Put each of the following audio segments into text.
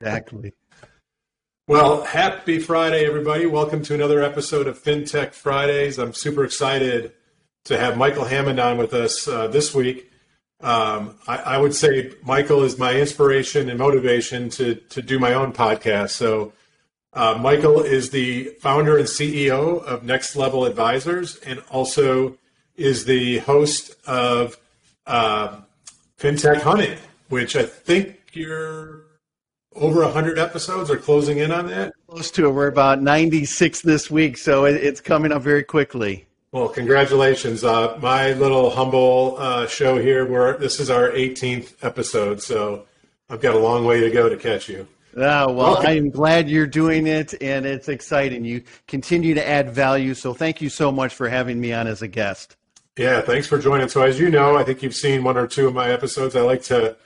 Exactly. Well, happy Friday, everybody. Welcome to another episode of FinTech Fridays. I'm super excited to have Michael Hammond on with us uh, this week. Um, I, I, would say Michael is my inspiration and motivation to, to do my own podcast. So, uh, Michael is the founder and CEO of Next Level Advisors and also is the host of uh, FinTech Hunting, which I think you're over 100 episodes or closing in on that? Close to it. We're about 96 this week, so it's coming up very quickly. Well, congratulations. Uh, my little humble uh, show here, where this is our 18th episode, so I've got a long way to go to catch you. Oh, well, okay. I'm glad you're doing it, and it's exciting. You continue to add value, so thank you so much for having me on as a guest. Yeah, thanks for joining. So, as you know, I think you've seen one or two of my episodes. I like to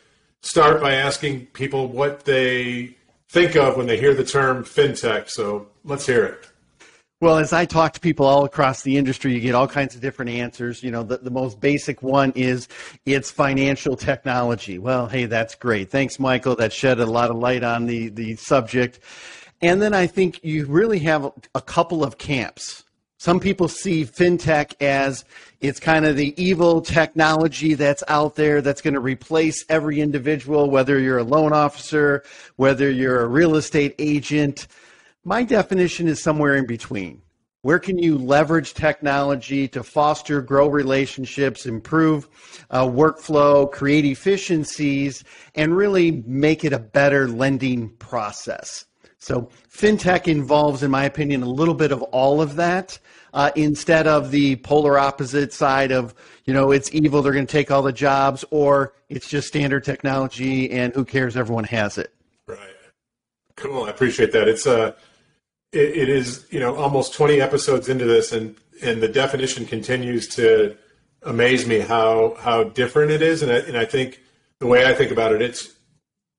start by asking people what they think of when they hear the term fintech. So let's hear it. Well, as I talk to people all across the industry, you get all kinds of different answers. You know, the, the most basic one is it's financial technology. Well, hey, that's great. Thanks, Michael. That shed a lot of light on the, the subject. And then I think you really have a couple of camps. Some people see fintech as it's kind of the evil technology that's out there that's going to replace every individual, whether you're a loan officer, whether you're a real estate agent. My definition is somewhere in between. Where can you leverage technology to foster, grow relationships, improve uh, workflow, create efficiencies, and really make it a better lending process? So, fintech involves, in my opinion, a little bit of all of that uh, instead of the polar opposite side of, you know, it's evil, they're going to take all the jobs, or it's just standard technology and who cares, everyone has it. Right. Cool. I appreciate that. It's a, uh, it, it is, you know, almost 20 episodes into this, and, and the definition continues to amaze me how, how different it is. And I, and I think the way I think about it, it's,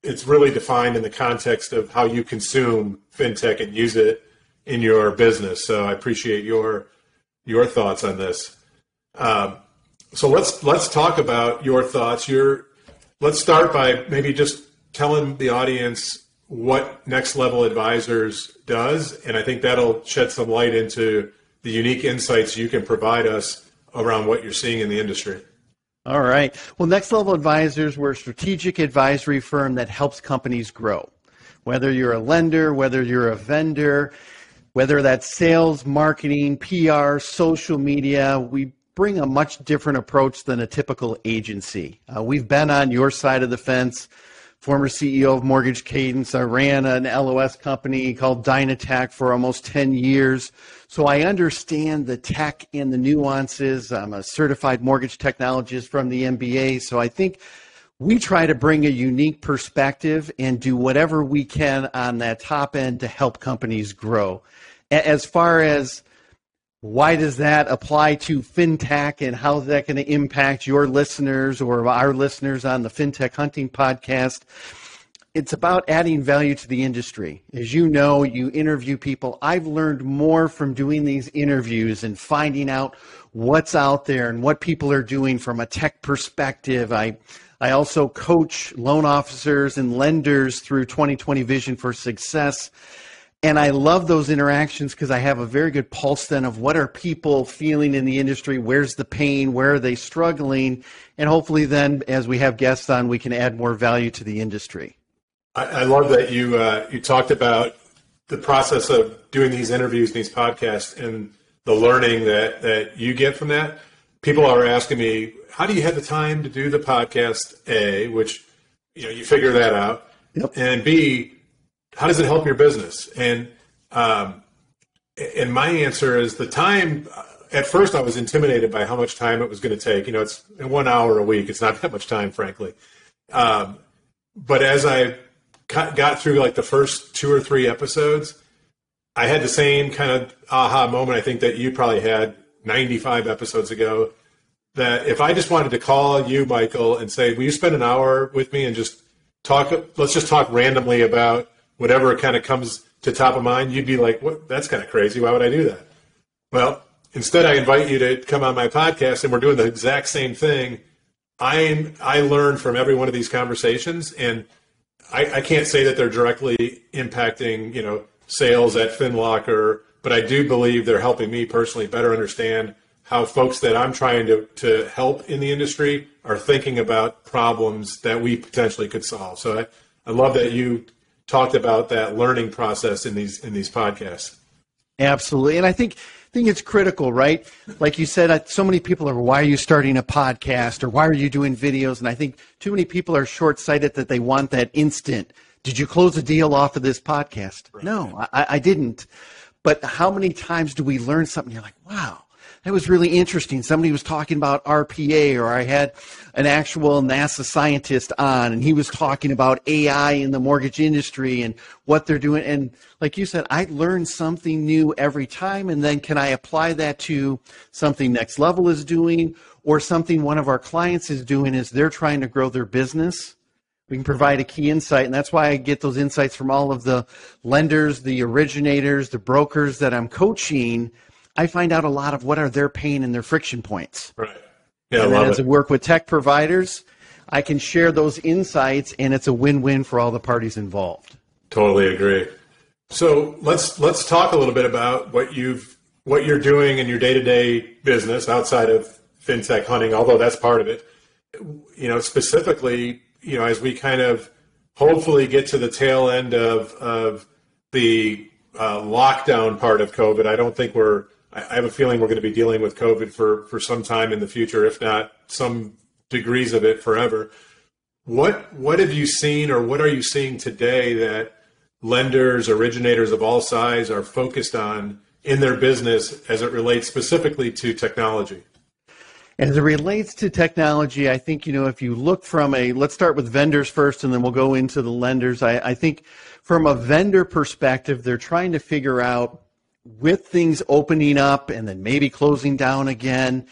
it's really defined in the context of how you consume fintech and use it in your business. So I appreciate your your thoughts on this. Um, so let's let's talk about your thoughts. Your let's start by maybe just telling the audience what Next Level Advisors does, and I think that'll shed some light into the unique insights you can provide us around what you're seeing in the industry. All right. Well, Next Level Advisors, we're a strategic advisory firm that helps companies grow. Whether you're a lender, whether you're a vendor, whether that's sales, marketing, PR, social media, we bring a much different approach than a typical agency. Uh, we've been on your side of the fence. Former CEO of Mortgage Cadence. I ran an LOS company called Dynatek for almost 10 years. So I understand the tech and the nuances. I'm a certified mortgage technologist from the MBA. So I think we try to bring a unique perspective and do whatever we can on that top end to help companies grow as far as why does that apply to fintech and how is that going to impact your listeners or our listeners on the fintech hunting podcast? It's about adding value to the industry. As you know you interview people. I've learned more from doing these interviews and finding out what's out there and what people are doing from a tech perspective. I I also coach loan officers and lenders through 2020 Vision for Success and I love those interactions because I have a very good pulse then of what are people feeling in the industry, where's the pain, where are they struggling, and hopefully then as we have guests on, we can add more value to the industry. I, I love that you uh, you talked about the process of doing these interviews, these podcasts, and the learning that that you get from that. People are asking me, how do you have the time to do the podcast? A, which you know you figure that out, yep. and B, how does it help your business? And um, and my answer is the time. At first, I was intimidated by how much time it was going to take. You know, it's one hour a week. It's not that much time, frankly. Um, but as I got through like the first two or three episodes, I had the same kind of aha moment. I think that you probably had 95 episodes ago. That if I just wanted to call you, Michael, and say, "Will you spend an hour with me and just talk? Let's just talk randomly about whatever kind of comes to top of mind, you'd be like, "What? That's kind of crazy. Why would I do that?" Well, instead, I invite you to come on my podcast, and we're doing the exact same thing. I I learn from every one of these conversations, and I, I can't say that they're directly impacting, you know, sales at FinLocker, but I do believe they're helping me personally better understand how folks that I'm trying to, to help in the industry are thinking about problems that we potentially could solve. So I, I love that you talked about that learning process in these in these podcasts. Absolutely, and I think I think it's critical, right? Like you said, so many people are, why are you starting a podcast or why are you doing videos? And I think too many people are short sighted that they want that instant. Did you close a deal off of this podcast? Right. No, I, I didn't. But how many times do we learn something? You're like, wow, that was really interesting. Somebody was talking about RPA, or I had an actual NASA scientist on, and he was talking about AI in the mortgage industry and what they're doing. And like you said, I learn something new every time, and then can I apply that to something Next Level is doing, or something one of our clients is doing as they're trying to grow their business? We can provide a key insight, and that's why I get those insights from all of the lenders, the originators, the brokers that I'm coaching I find out a lot of what are their pain and their friction points. Right. Yeah, and as it. I work with tech providers, I can share those insights, and it's a win-win for all the parties involved. Totally agree. So let's let's talk a little bit about what you've what you're doing in your day-to-day business outside of fintech hunting, although that's part of it. You know, specifically, you know, as we kind of hopefully get to the tail end of of the uh, lockdown part of COVID, I don't think we're I have a feeling we're going to be dealing with COVID for, for some time in the future, if not some degrees of it forever. What what have you seen, or what are you seeing today that lenders, originators of all size are focused on in their business as it relates specifically to technology? As it relates to technology, I think, you know, if you look from a, let's start with vendors first and then we'll go into the lenders. I, I think from a vendor perspective, they're trying to figure out with things opening up and then maybe closing down again,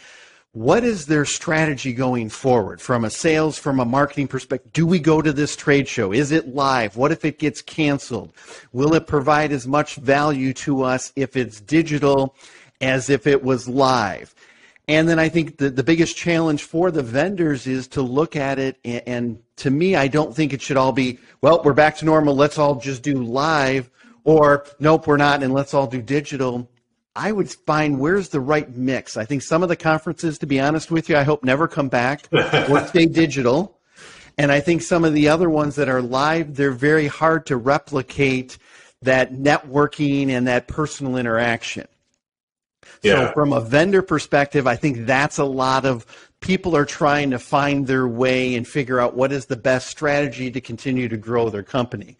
what is their strategy going forward from a sales, from a marketing perspective? Do we go to this trade show? Is it live? What if it gets canceled? Will it provide as much value to us if it's digital as if it was live? And then I think the, the biggest challenge for the vendors is to look at it. And, and to me, I don't think it should all be, well, we're back to normal. Let's all just do live or nope, we're not, and let's all do digital. I would find where's the right mix. I think some of the conferences, to be honest with you, I hope never come back or stay digital. And I think some of the other ones that are live, they're very hard to replicate that networking and that personal interaction. Yeah. So, from a vendor perspective, I think that's a lot of people are trying to find their way and figure out what is the best strategy to continue to grow their company.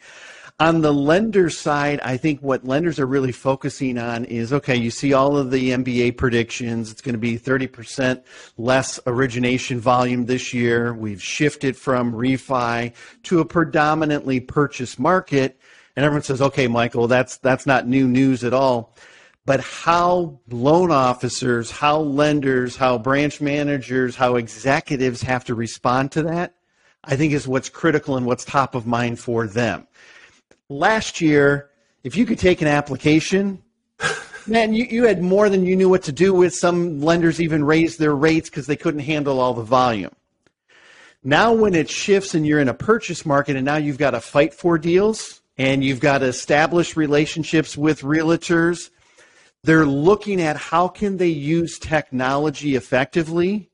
On the lender side, I think what lenders are really focusing on is okay, you see all of the MBA predictions. It's going to be 30% less origination volume this year. We've shifted from refi to a predominantly purchase market. And everyone says, okay, Michael, that's, that's not new news at all. But how loan officers, how lenders, how branch managers, how executives have to respond to that, I think is what's critical and what's top of mind for them last year, if you could take an application, man, you, you had more than you knew what to do with. Some lenders even raised their rates because they couldn't handle all the volume. Now, when it shifts and you're in a purchase market and now you've got to fight for deals and you've got to establish relationships with realtors, they're looking at how can they use technology effectively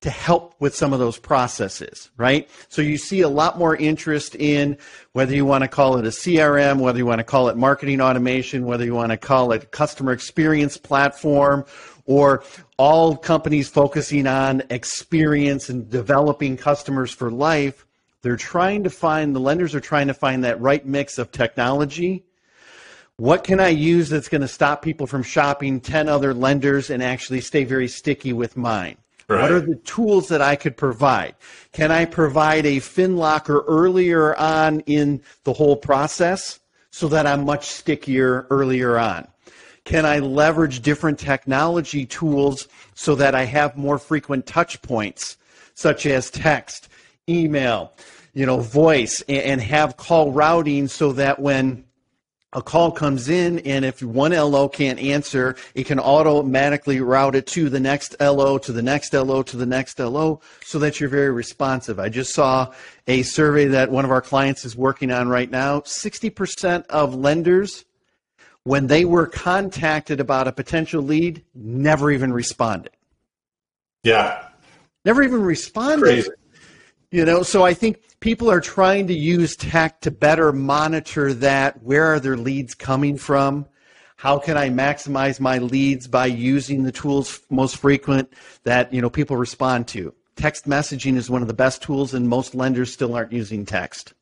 to help with some of those processes, right? So you see a lot more interest in whether you want to call it a CRM, whether you want to call it marketing automation, whether you want to call it customer experience platform, or all companies focusing on experience and developing customers for life. They're trying to find, the lenders are trying to find that right mix of technology. What can I use that's going to stop people from shopping 10 other lenders and actually stay very sticky with mine? Right. What are the tools that I could provide? Can I provide a FinLocker earlier on in the whole process so that I'm much stickier earlier on? Can I leverage different technology tools so that I have more frequent touch points, such as text, email, you know, voice, and have call routing so that when a call comes in and if one LO can't answer, it can automatically route it to the next LO, to the next LO, to the next LO, so that you're very responsive. I just saw a survey that one of our clients is working on right now. 60% of lenders, when they were contacted about a potential lead, never even responded. Yeah. Never even responded. Crazy. You know, so I think people are trying to use tech to better monitor that. Where are their leads coming from? How can I maximize my leads by using the tools most frequent that you know people respond to? Text messaging is one of the best tools, and most lenders still aren't using text.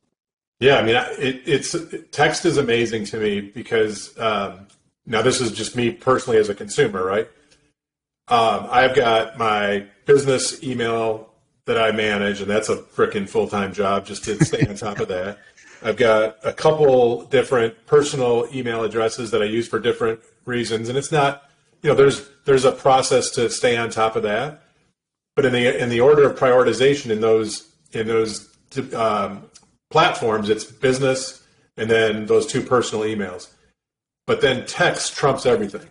Yeah, I mean, it, it's text is amazing to me because um, now this is just me personally as a consumer, right? Um, I've got my business email that I manage, and that's a freaking full time job just to stay on top of that. I've got a couple different personal email addresses that I use for different reasons, and it's not, you know, there's there's a process to stay on top of that, but in the in the order of prioritization in those in those um, platforms, it's business and then those two personal emails, but then text trumps everything.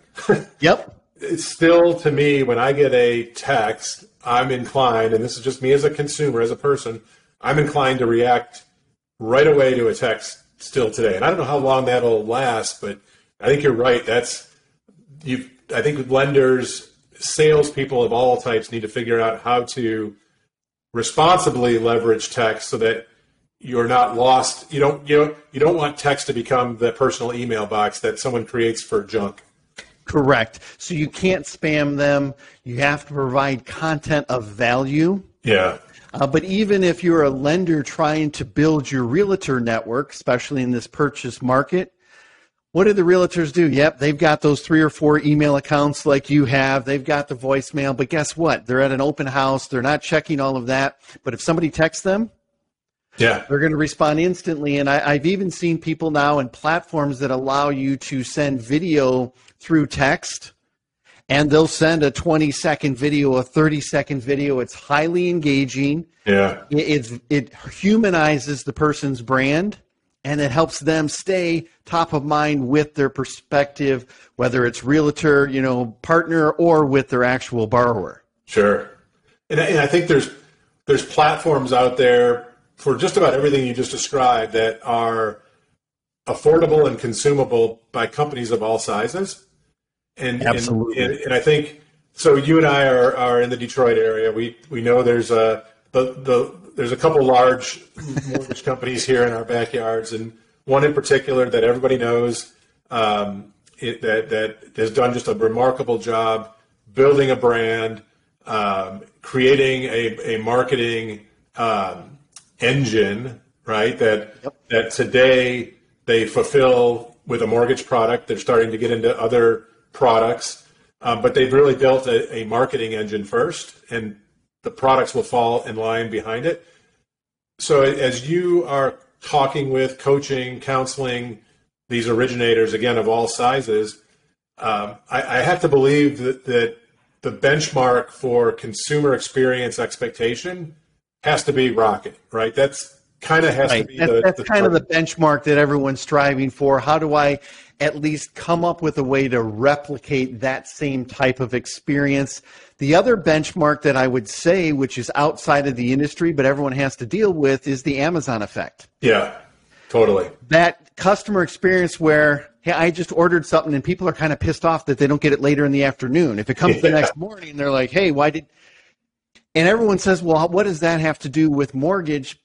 yep. It's still to me when I get a text I'm inclined, and this is just me as a consumer, as a person, I'm inclined to react right away to a text still today. And I don't know how long that'll last, but I think you're right. That's you. I think lenders, salespeople of all types need to figure out how to responsibly leverage text so that you're not lost. You don't you know you don't want text to become the personal email box that someone creates for junk. Correct. So you can't spam them. You have to provide content of value. Yeah. Uh, but even if you're a lender trying to build your realtor network, especially in this purchase market, what do the realtors do? Yep, they've got those three or four email accounts like you have. They've got the voicemail, but guess what? They're at an open house. They're not checking all of that. But if somebody texts them, yeah. They're going to respond instantly. And I, have even seen people now in platforms that allow you to send video through text and they'll send a 20 second video, a 30 second video. It's highly engaging. Yeah. It, it, it humanizes the person's brand and it helps them stay top of mind with their perspective, whether it's realtor, you know, partner or with their actual borrower. Sure. And, and I think there's, there's platforms out there for just about everything you just described that are affordable and consumable by companies of all sizes. And absolutely, and, and, and, I think so. You and I are, are in the Detroit area. We we know there's a the, the there's a couple large mortgage companies here in our backyards, and one in particular that everybody knows um, it, that that has done just a remarkable job building a brand, um, creating a, a marketing um, engine, right? That yep. that today they fulfill with a mortgage product. They're starting to get into other products, um, but they've really built a, a, marketing engine first, and the products will fall in line behind it. So as you are talking with, coaching, counseling these originators again of all sizes, um, I, I, have to believe that, that the benchmark for consumer experience expectation has to be rocket, right? That's kind of has right. to be that's, the, that's the kind target. of the benchmark that everyone's striving for. How do I at least come up with a way to replicate that same type of experience? The other benchmark that I would say, which is outside of the industry, but everyone has to deal with, is the Amazon effect. Yeah, totally. That customer experience where hey, I just ordered something and people are kind of pissed off that they don't get it later in the afternoon. If it comes yeah. the next morning, they're like, hey, why did. And everyone says, well, what does that have to do with mortgage?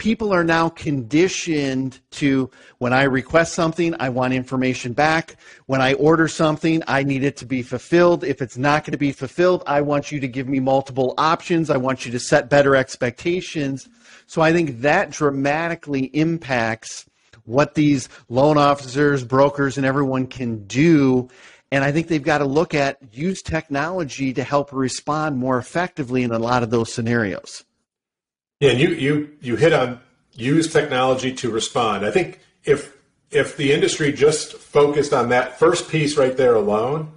People are now conditioned to when I request something, I want information back. When I order something, I need it to be fulfilled. If it's not going to be fulfilled, I want you to give me multiple options. I want you to set better expectations. So I think that dramatically impacts what these loan officers, brokers, and everyone can do. And I think they've got to look at use technology to help respond more effectively in a lot of those scenarios. Yeah, and you you you hit on use technology to respond. I think if if the industry just focused on that first piece right there alone,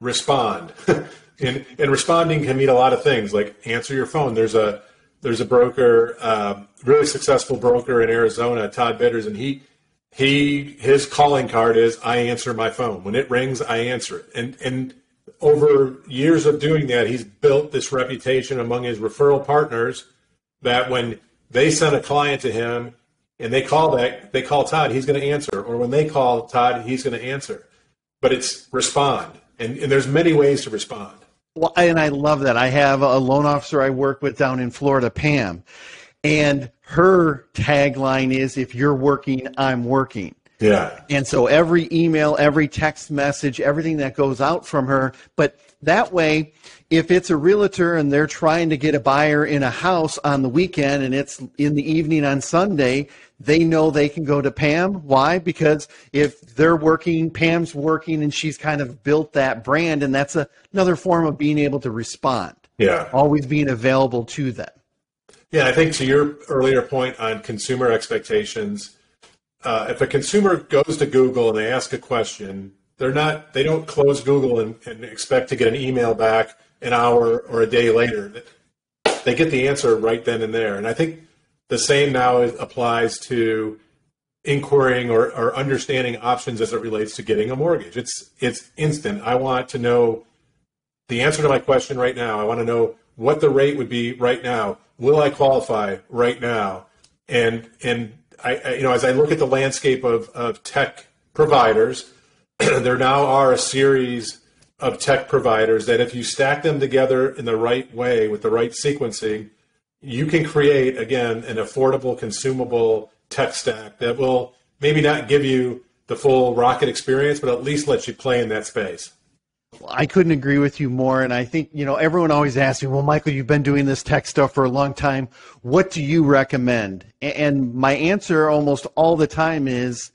respond. and and responding can mean a lot of things, like answer your phone. There's a there's a broker, uh, really successful broker in Arizona, Todd Bitters, and he he his calling card is I answer my phone when it rings. I answer it, and and over years of doing that, he's built this reputation among his referral partners that when they send a client to him and they call that they call Todd, he's going to answer, or when they call Todd, he's going to answer. But it's respond, and, and there's many ways to respond. Well, and I love that. I have a loan officer I work with down in Florida, Pam, and her tagline is if you're working, I'm working. Yeah. And so every email, every text message, everything that goes out from her, but that way, if it's a realtor and they're trying to get a buyer in a house on the weekend and it's in the evening on Sunday, they know they can go to Pam. Why? Because if they're working, Pam's working and she's kind of built that brand and that's a, another form of being able to respond. Yeah. Always being available to them. Yeah, I think to your earlier point on consumer expectations, uh, if a consumer goes to Google and they ask a question, they're not they don't close Google and, and, expect to get an email back an hour or a day later. They get the answer right then and there. And I think the same now applies to inquiring or, or understanding options as it relates to getting a mortgage. It's it's instant. I want to know the answer to my question right now. I want to know what the rate would be right now. Will I qualify right now? And and I, I, you know, as I look at the landscape of, of tech providers, there now are a series of tech providers that if you stack them together in the right way with the right sequencing, you can create, again, an affordable, consumable tech stack that will maybe not give you the full rocket experience, but at least let you play in that space. I couldn't agree with you more. And I think, you know, everyone always asks me, well, Michael, you've been doing this tech stuff for a long time. What do you recommend? And my answer almost all the time is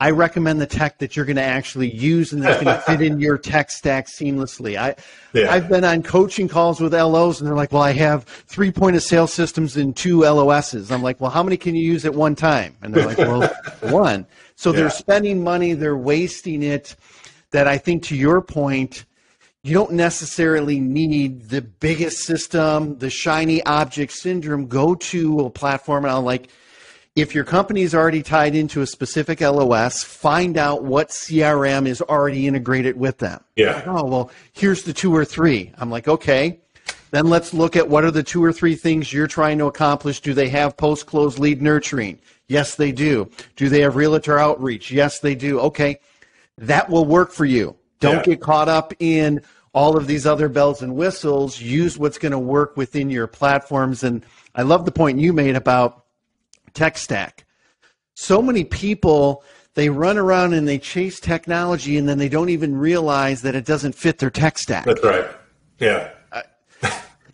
I recommend the tech that you're going to actually use and that's going to fit in your tech stack seamlessly. I, yeah. I've been on coaching calls with LOs and they're like, well, I have three point of sale systems and two LOSs. I'm like, well, how many can you use at one time? And they're like, well, one. So yeah. they're spending money, they're wasting it that I think to your point, you don't necessarily need the biggest system, the shiny object syndrome. Go to a platform and I'll like, if your company is already tied into a specific LOS, find out what CRM is already integrated with them. Yeah. Like, oh, well, here's the two or three. I'm like, okay. Then let's look at what are the two or three things you're trying to accomplish. Do they have post close lead nurturing? Yes, they do. Do they have realtor outreach? Yes, they do. Okay that will work for you. Don't yeah. get caught up in all of these other bells and whistles. Use what's going to work within your platforms. And I love the point you made about tech stack. So many people they run around and they chase technology and then they don't even realize that it doesn't fit their tech stack. That's right. Yeah.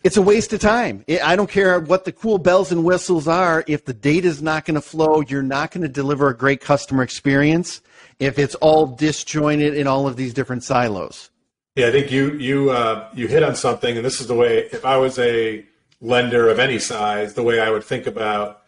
it's a waste of time. I don't care what the cool bells and whistles are. If the data is not going to flow, you're not going to deliver a great customer experience if it's all disjointed in all of these different silos. Yeah, I think you you uh, you hit on something, and this is the way. If I was a lender of any size, the way I would think about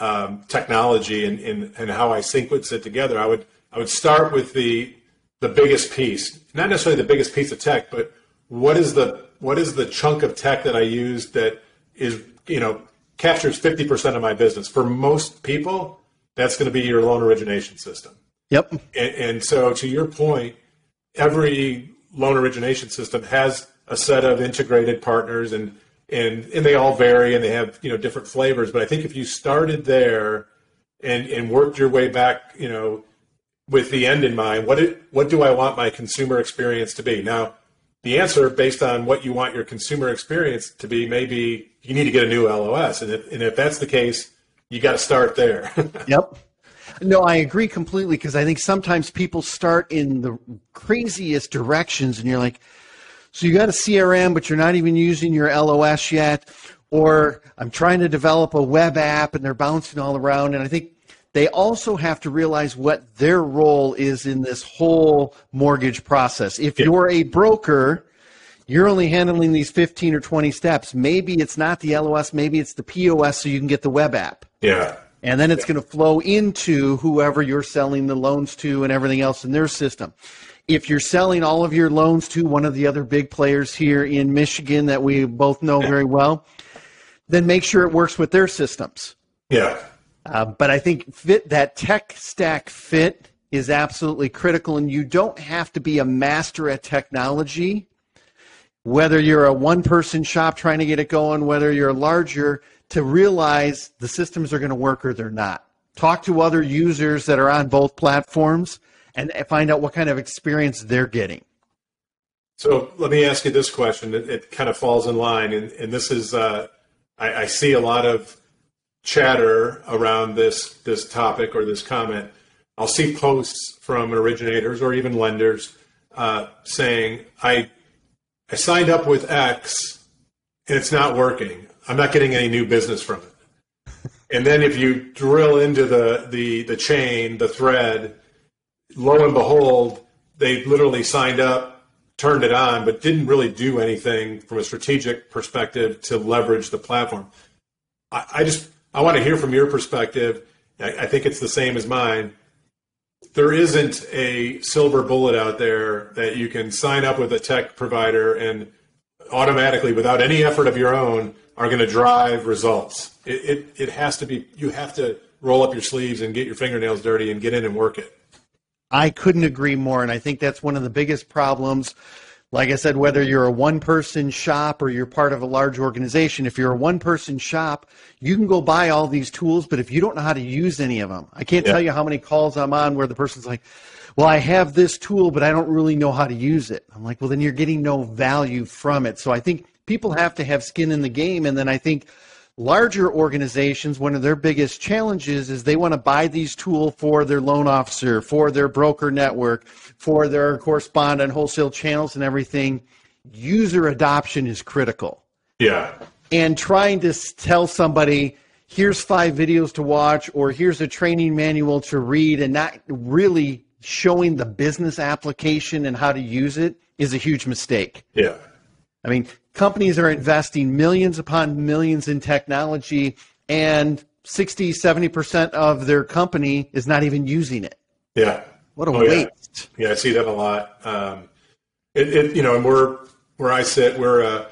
um, technology and, and and how I sequence it together, I would I would start with the the biggest piece, not necessarily the biggest piece of tech, but what is the what is the chunk of tech that I use that is you know captures 50% of my business for most people that's going to be your loan origination system Yep. And, and so, to your point, every loan origination system has a set of integrated partners, and and and they all vary, and they have you know different flavors. But I think if you started there and and worked your way back, you know, with the end in mind, what it, what do I want my consumer experience to be? Now, the answer based on what you want your consumer experience to be, maybe you need to get a new LOS, and if, and if that's the case, you got to start there. yep. No, I agree completely because I think sometimes people start in the craziest directions and you're like, so you got a CRM, but you're not even using your LOS yet. Or I'm trying to develop a web app and they're bouncing all around. And I think they also have to realize what their role is in this whole mortgage process. If you're a broker, you're only handling these 15 or 20 steps. Maybe it's not the LOS, maybe it's the POS so you can get the web app. Yeah and then it's going to flow into whoever you're selling the loans to and everything else in their system. If you're selling all of your loans to one of the other big players here in Michigan that we both know very well, then make sure it works with their systems. Yeah. Uh, but I think fit that tech stack fit is absolutely critical, and you don't have to be a master at technology. Whether you're a one person shop trying to get it going, whether you're larger, to realize the systems are going to work or they're not. Talk to other users that are on both platforms and find out what kind of experience they're getting. So let me ask you this question. It, it kind of falls in line, and, and this is uh, I, I, see a lot of chatter around this this topic or this comment. I'll see posts from originators or even lenders uh, saying, "I I signed up with X and it's not working. I'm not getting any new business from it." and then if you drill into the the the chain, the thread, lo and behold, they literally signed up turned it on, but didn't really do anything from a strategic perspective to leverage the platform. I, I just I want to hear from your perspective. I, I think it's the same as mine. There isn't a silver bullet out there that you can sign up with a tech provider and automatically, without any effort of your own, are going to drive results. It, it, it has to be, you have to roll up your sleeves and get your fingernails dirty and get in and work it. I couldn't agree more. And I think that's one of the biggest problems. Like I said, whether you're a one person shop or you're part of a large organization, if you're a one person shop, you can go buy all these tools, but if you don't know how to use any of them, I can't yeah. tell you how many calls I'm on where the person's like, well, I have this tool, but I don't really know how to use it. I'm like, well, then you're getting no value from it. So I think people have to have skin in the game. And then I think larger organizations, one of their biggest challenges is they want to buy these tools for their loan officer, for their broker network, for their correspondent wholesale channels and everything. User adoption is critical. Yeah. And trying to tell somebody, here's five videos to watch or here's a training manual to read and not really showing the business application and how to use it is a huge mistake. Yeah. I mean, companies are investing millions upon millions in technology, and 60, 70% of their company is not even using it. Yeah. What a oh, waste. Yeah. yeah. I see that a lot. Um, it, it, you know, and we're, where I sit, we're, uh,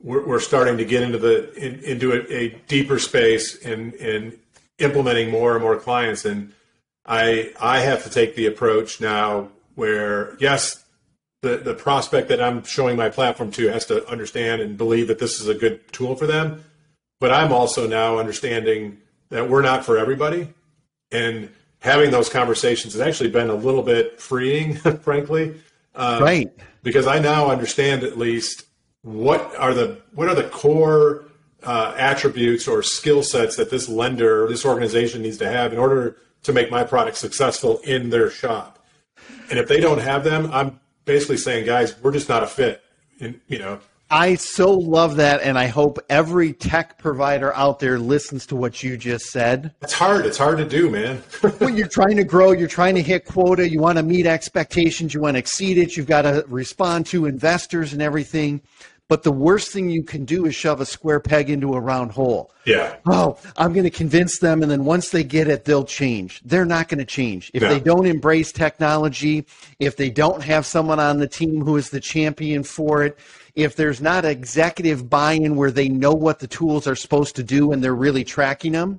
we're, we're starting to get into the, in, into a, a, deeper space and, and implementing more and more clients. And I, I have to take the approach now where, yes, the, the prospect that I'm showing my platform to has to understand and believe that this is a good tool for them. But I'm also now understanding that we're not for everybody. And having those conversations has actually been a little bit freeing, frankly. Um, right. Because I now understand at least what are the what are the core uh, attributes or skill sets that this lender, this organization needs to have in order to make my product successful in their shop. And if they don't have them, I'm basically saying, guys, we're just not a fit. And, you know, I so love that, and I hope every tech provider out there listens to what you just said. It's hard. It's hard to do, man. when you're trying to grow. You're trying to hit quota. You want to meet expectations. You want to exceed it. You've got to respond to investors and everything. But the worst thing you can do is shove a square peg into a round hole. Yeah. Oh, I'm going to convince them, and then once they get it, they'll change. They're not going to change. If they don't embrace technology, if they don't have someone on the team who is the champion for it, if there's not executive buy in where they know what the tools are supposed to do and they're really tracking them,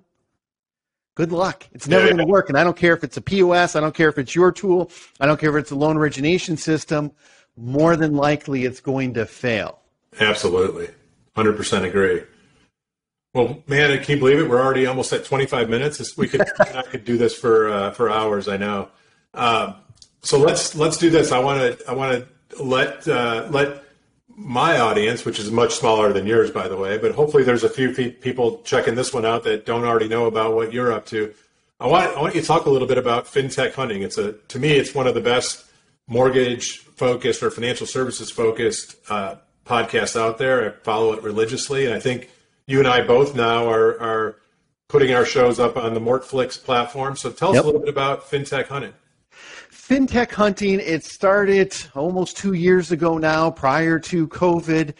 good luck. It's never yeah, going to work. And I don't care if it's a POS, I don't care if it's your tool, I don't care if it's a loan origination system. More than likely, it's going to fail. Absolutely. 100% agree. Well, man, can you believe it? We're already almost at 25 minutes. We could, I could do this for, uh, for hours. I know. Um, so let's, let's do this. I want to, I want to let, uh, let my audience, which is much smaller than yours, by the way, but hopefully there's a few people checking this one out that don't already know about what you're up to. I want, I want you to talk a little bit about fintech hunting. It's a, to me, it's one of the best mortgage focused or financial services focused uh, podcast out there. I follow it religiously, and I think you and I both now are are putting our shows up on the Mortflix platform. So tell us yep. a little bit about FinTech Hunting. FinTech Hunting, it started almost two years ago now, prior to COVID.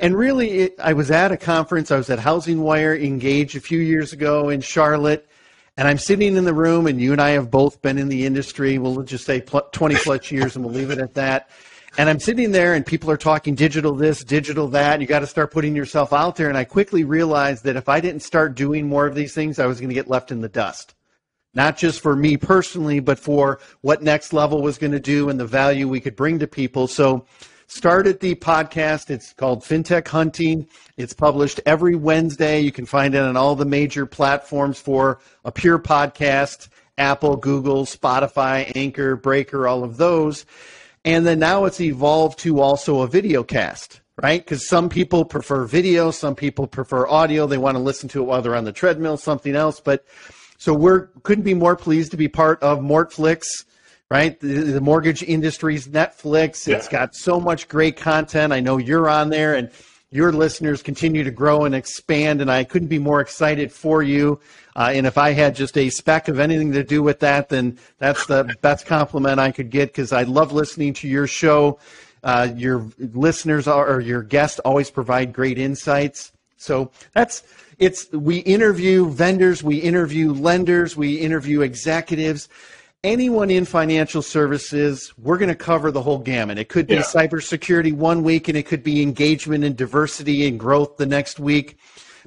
And really, it, I was at a conference. I was at Housing Wire Engage a few years ago in Charlotte. And I'm sitting in the room, and you and I have both been in the industry. We'll just say 20 plus years, and we'll leave it at that. And I'm sitting there and people are talking digital this, digital that, and you got to start putting yourself out there. And I quickly realized that if I didn't start doing more of these things, I was going to get left in the dust. Not just for me personally, but for what Next Level was going to do and the value we could bring to people. So started the podcast. It's called FinTech Hunting. It's published every Wednesday. You can find it on all the major platforms for a pure podcast Apple, Google, Spotify, Anchor, Breaker, all of those. And then now it's evolved to also a video cast, right? Because some people prefer video, some people prefer audio. They want to listen to it while they're on the treadmill, something else. But so we're couldn't be more pleased to be part of Mortflix, right? The, the mortgage industry's Netflix. Yeah. It's got so much great content. I know you're on there and your listeners continue to grow and expand, and I couldn't be more excited for you. Uh, and if I had just a speck of anything to do with that, then that's the best compliment I could get because I love listening to your show. Uh, your listeners are, or your guests always provide great insights. So that's it's we interview vendors, we interview lenders, we interview executives anyone in financial services, we're going to cover the whole gamut. It could be Yeah. cybersecurity one week, and it could be engagement and diversity and growth the next week.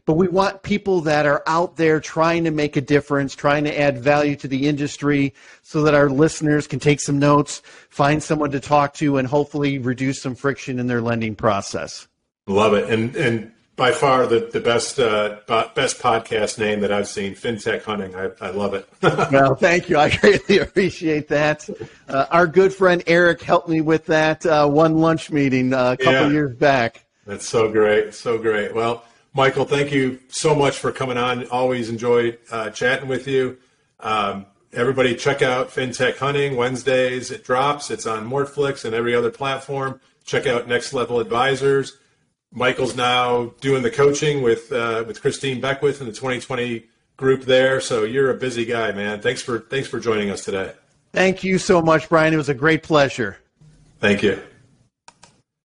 But we want people that are out there trying to make a difference, trying to add value to the industry so that our listeners can take some notes, find someone to talk to, and hopefully reduce some friction in their lending process. Love it, and and by far the the best uh, best podcast name that I've seen, FinTech Hunting. I, I love it. Well, thank you. I greatly appreciate that. Uh, our good friend Eric helped me with that uh, one lunch meeting uh, a couple Yeah. years back. That's so great, so great. Well, Michael, thank you so much for coming on. Always enjoy uh, chatting with you. Um, everybody, check out FinTech Hunting Wednesdays. It drops. It's on Mortflix and every other platform. Check out Next Level Advisors. Michael's now doing the coaching with uh, with Christine Beckwith in the 2020 group there. So you're a busy guy, man. Thanks for thanks for joining us today. Thank you so much, Brian. It was a great pleasure. Thank you.